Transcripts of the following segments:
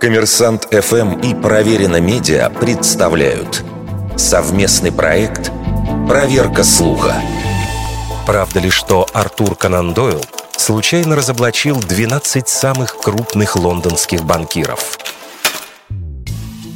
Коммерсант ФМ и Проверено Медиа представляют совместный проект «Проверка слуха». Правда ли, что Артур Конан Дойл случайно разоблачил 12 самых крупных лондонских банкиров?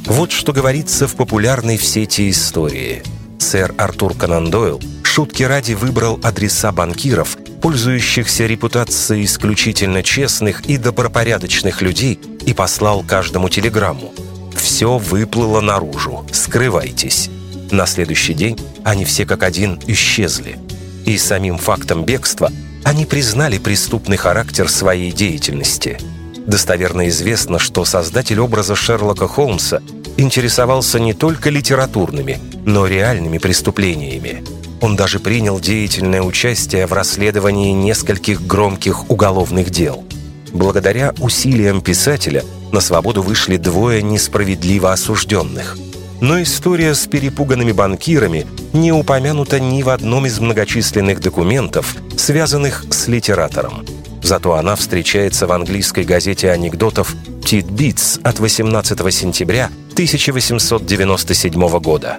Вот что говорится в популярной в сети истории. Сэр Артур Конан Дойл шутки ради выбрал адреса банкиров, пользующихся репутацией исключительно честных и добропорядочных людей, и послал каждому телеграмму. Все выплыло наружу. Скрывайтесь. На следующий день они все как один исчезли. И самим фактом бегства они признали преступный характер своей деятельности. Достоверно известно, что создатель образа Шерлока Холмса интересовался не только литературными, но реальными преступлениями. Он даже принял деятельное участие в расследовании нескольких громких уголовных дел. Благодаря усилиям писателя на свободу вышли двое несправедливо осужденных. Но история с перепуганными банкирами не упомянута ни в одном из многочисленных документов, связанных с литератором. Зато она встречается в английской газете анекдотов «Титбитс» от 18 сентября 1897 года.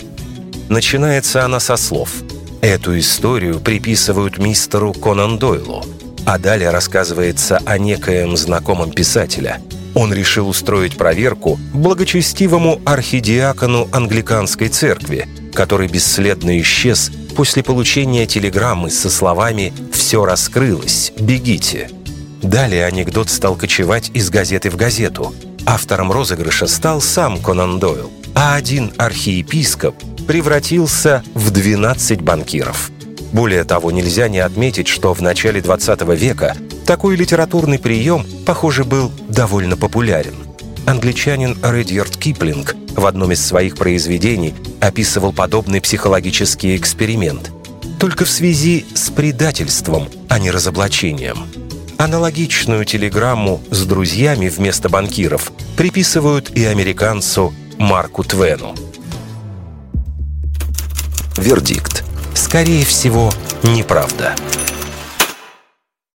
Начинается она со слов Эту историю приписывают мистеру Конан Дойлу, а далее рассказывается о некоем знакомом писателя. Он решил устроить проверку благочестивому архидиакону англиканской церкви, который бесследно исчез после получения телеграммы со словами «Все раскрылось, бегите». Далее анекдот стал кочевать из газеты в газету. Автором розыгрыша стал сам Конан Дойл, а один архиепископ превратился в 12 банкиров. Более того, нельзя не отметить, что в начале 20 века такой литературный прием, похоже, был довольно популярен. Англичанин Редьярд Киплинг в одном из своих произведений описывал подобный психологический эксперимент. Только в связи с предательством, а не разоблачением. Аналогичную телеграмму с друзьями вместо банкиров приписывают и американцу Марку Твену. Вердикт. Скорее всего, неправда.